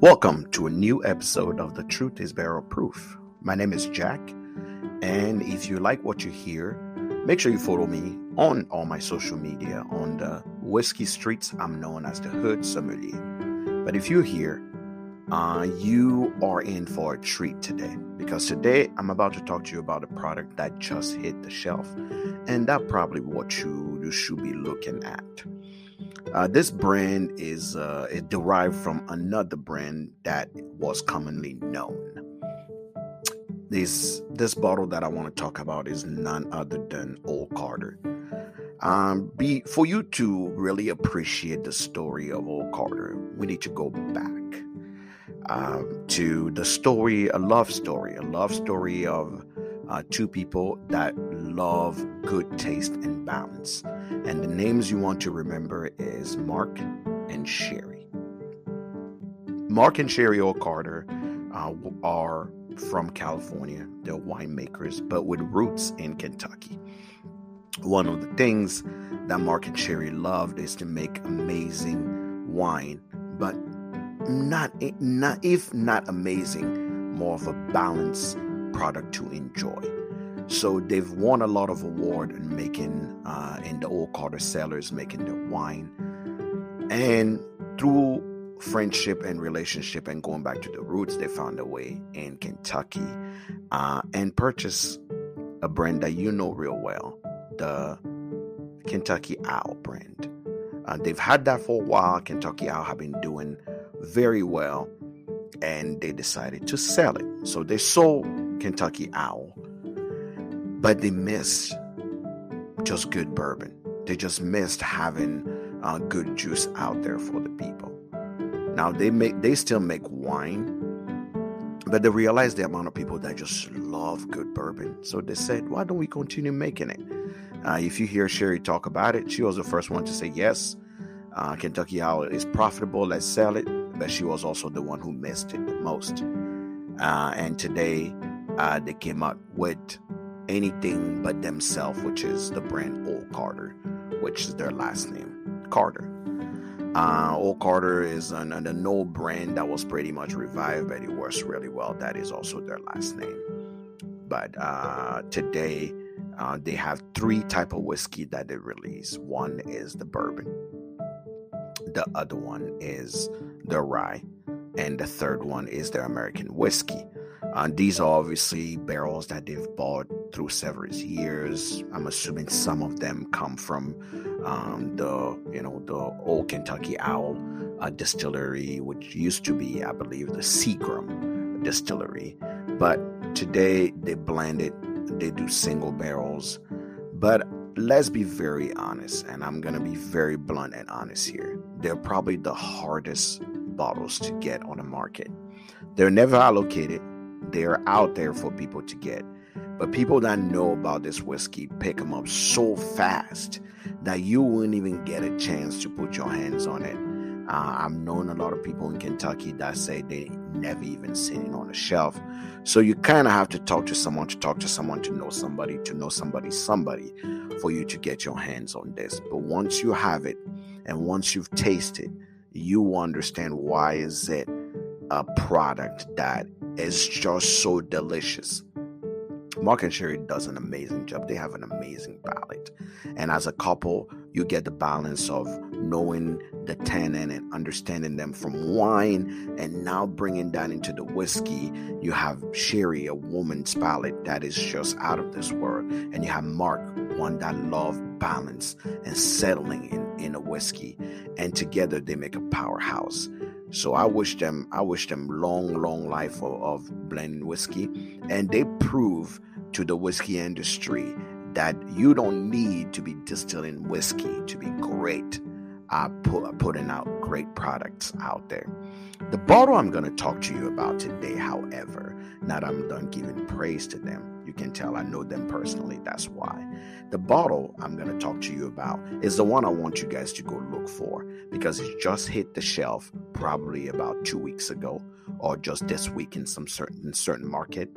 Welcome to a new episode of The Truth is Barrel Proof. My name is Jack, and if you like what you hear, make sure you follow me on all my social media. On the whiskey streets, I'm known as the Hood Sommelier. But if you're here, uh, you are in for a treat today because today I'm about to talk to you about a product that just hit the shelf, and that probably what you, you should be looking at. Uh, this brand is uh, is derived from another brand that was commonly known. This this bottle that I want to talk about is none other than Old Carter. Um, be for you to really appreciate the story of Old Carter, we need to go back um, to the story, a love story, a love story of uh, two people that love good taste and balance. And the names you want to remember is Mark and Sherry. Mark and Sherry Old Carter uh, are from California. They're winemakers, but with roots in Kentucky. One of the things that Mark and Sherry loved is to make amazing wine, but not not if not amazing, more of a balanced product to enjoy. So they've won a lot of award in making uh, in the old Carter cellars, making their wine, and through friendship and relationship and going back to the roots, they found a way in Kentucky uh, and purchase a brand that you know real well, the Kentucky Owl brand. Uh, they've had that for a while. Kentucky Owl have been doing very well, and they decided to sell it. So they sold Kentucky Owl, but they missed just good bourbon. They just missed having uh, good juice out there for the people. Now they make they still make wine, but they realized the amount of people that just love good bourbon. So they said, why don't we continue making it? Uh, if you hear Sherry talk about it, she was the first one to say yes. Uh, Kentucky Owl is profitable. Let's sell it. But she was also the one who missed it the most. Uh, and today, uh, they came out with anything but themselves, which is the brand Old Carter, which is their last name, Carter. Uh, Old Carter is an, an, an old brand that was pretty much revived, but it works really well. That is also their last name. But uh, today, uh, they have three type of whiskey that they release. One is the bourbon. The other one is the rye, and the third one is their American whiskey. Uh, these are obviously barrels that they've bought through several years. I'm assuming some of them come from um, the you know the old Kentucky Owl uh, distillery, which used to be, I believe, the Seagram distillery. But today they blend it. They do single barrels. But let's be very honest, and I'm gonna be very blunt and honest here. They're probably the hardest bottles to get on the market. They're never allocated they're out there for people to get. But people that know about this whiskey pick them up so fast that you wouldn't even get a chance to put your hands on it. Uh, I've known a lot of people in Kentucky that say they never even seen it on a shelf. So you kind of have to talk to someone to talk to someone to know somebody to know somebody somebody for you to get your hands on this. But once you have it and once you've tasted, you understand why is it a product that is just so delicious. Mark and Sherry does an amazing job. They have an amazing palate. And as a couple, you get the balance of knowing the tannin and understanding them from wine and now bringing that into the whiskey. You have Sherry, a woman's palate that is just out of this world. And you have Mark, one that loves balance and settling in, in a whiskey. And together they make a powerhouse. So I wish them, I wish them long, long life of, of blending whiskey, and they prove to the whiskey industry that you don't need to be distilling whiskey to be great uh, put, putting out great products out there. The bottle I'm going to talk to you about today, however, now that I'm done giving praise to them, you can tell I know them personally. That's why. The bottle I'm going to talk to you about is the one I want you guys to go look for because it just hit the shelf probably about two weeks ago or just this week in some certain certain market.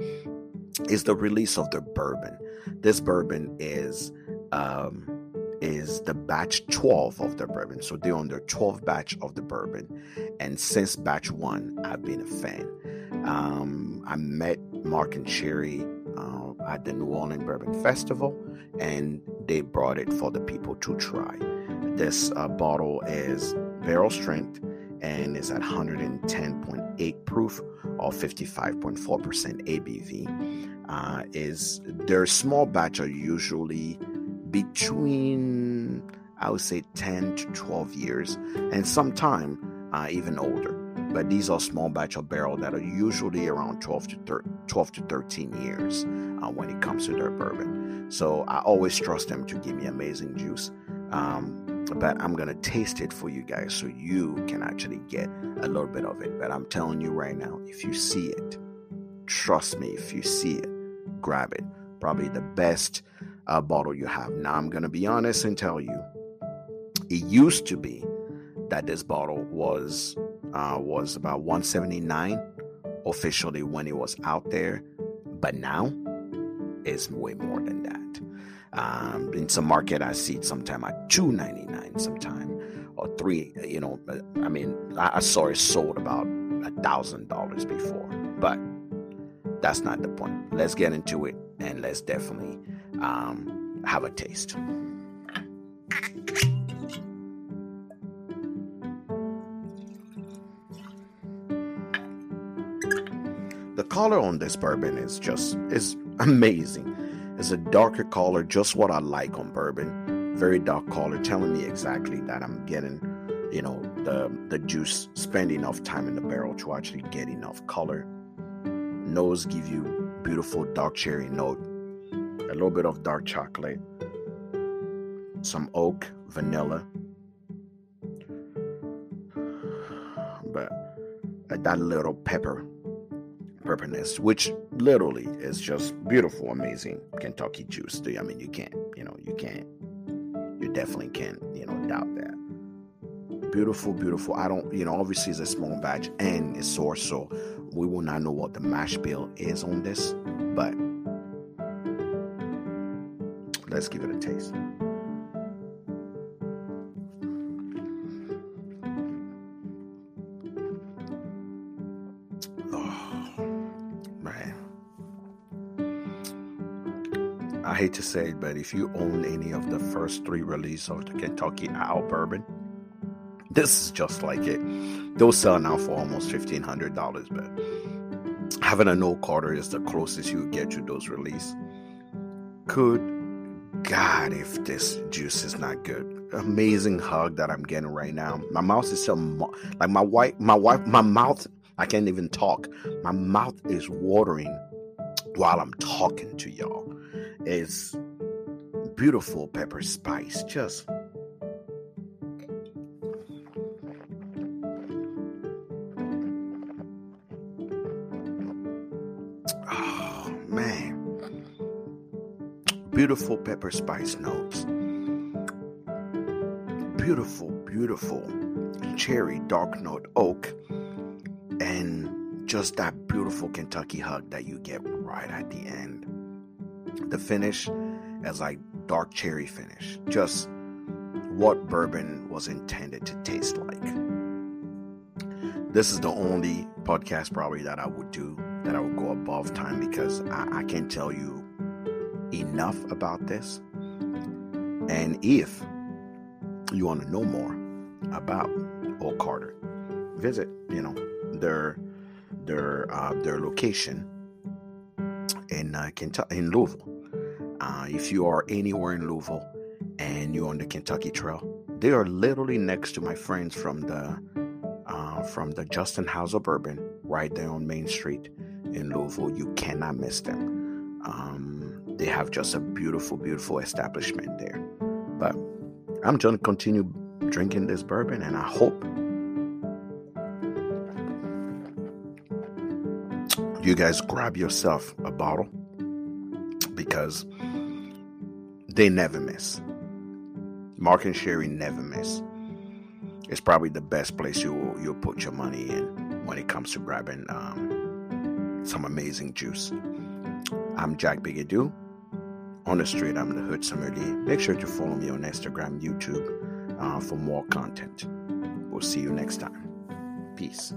Is the release of the bourbon. This bourbon is um, is the batch 12 of the bourbon. So they're on their 12th batch of the bourbon. And since batch one, I've been a fan. Um, I met Mark and Sherry uh, at the New Orleans Bourbon Festival, and they brought it for the people to try. This uh, bottle is barrel strength and is at 110.8 proof or 55.4% ABV. Uh, is their small batch are usually between I would say 10 to 12 years, and sometime uh, even older. But these are small batch of barrel that are usually around 12 to 13, 12 to 13 years uh, when it comes to their bourbon. So I always trust them to give me amazing juice. Um, but I'm gonna taste it for you guys so you can actually get a little bit of it. But I'm telling you right now, if you see it, trust me, if you see it, grab it. Probably the best uh, bottle you have. Now I'm gonna be honest and tell you, it used to be that this bottle was uh, was about 179 officially when it was out there, but now it's way more than that. Um, in some market, I see it sometime at 299 sometime or three. You know, I mean, I, I saw it sold about a thousand dollars before, but that's not the point. Let's get into it and let's definitely um, have a taste. The color on this bourbon is just is amazing. It's a darker color, just what I like on bourbon. Very dark color, telling me exactly that I'm getting, you know, the the juice spend enough time in the barrel to actually get enough color. Nose give you beautiful dark cherry note, a little bit of dark chocolate, some oak, vanilla, but uh, that little pepper pepperness, which literally is just beautiful, amazing Kentucky juice. I mean, you can't, you know, you can't, you definitely can't, you know, doubt that. Beautiful, beautiful. I don't, you know, obviously it's a small batch and it's sourced, so we will not know what the mash bill is on this, but let's give it a taste. I hate to say it, but if you own any of the first three releases of the Kentucky Owl Bourbon, this is just like it. They'll sell now for almost fifteen hundred dollars, but having an Old Carter is the closest you get to those release. Good God, if this juice is not good. Amazing hug that I'm getting right now. My mouth is so like my wife, my wife, my mouth. I can't even talk. My mouth is watering while I'm talking to y'all is beautiful pepper spice. Just oh man, beautiful pepper spice notes. Beautiful, beautiful cherry dark note oak, and just that beautiful Kentucky hug that you get right at the end the finish as like dark cherry finish. Just what bourbon was intended to taste like. This is the only podcast probably that I would do that I would go above time because I, I can't tell you enough about this. And if you want to know more about Old Carter, visit, you know, their their uh, their location in uh, Kentucky, in Louisville. Uh, if you are anywhere in Louisville and you're on the Kentucky Trail, they are literally next to my friends from the uh, from the Justin House of Bourbon, right there on Main Street in Louisville. You cannot miss them. Um, they have just a beautiful, beautiful establishment there. But I'm going to continue drinking this bourbon, and I hope you guys grab yourself a bottle because they never miss. Mark and Sherry never miss. It's probably the best place you'll you'll put your money in when it comes to grabbing um, some amazing juice. I'm Jack Bigadoo, On the street, I'm the Hood Sommelier. Make sure to follow me on Instagram, YouTube uh, for more content. We'll see you next time. Peace.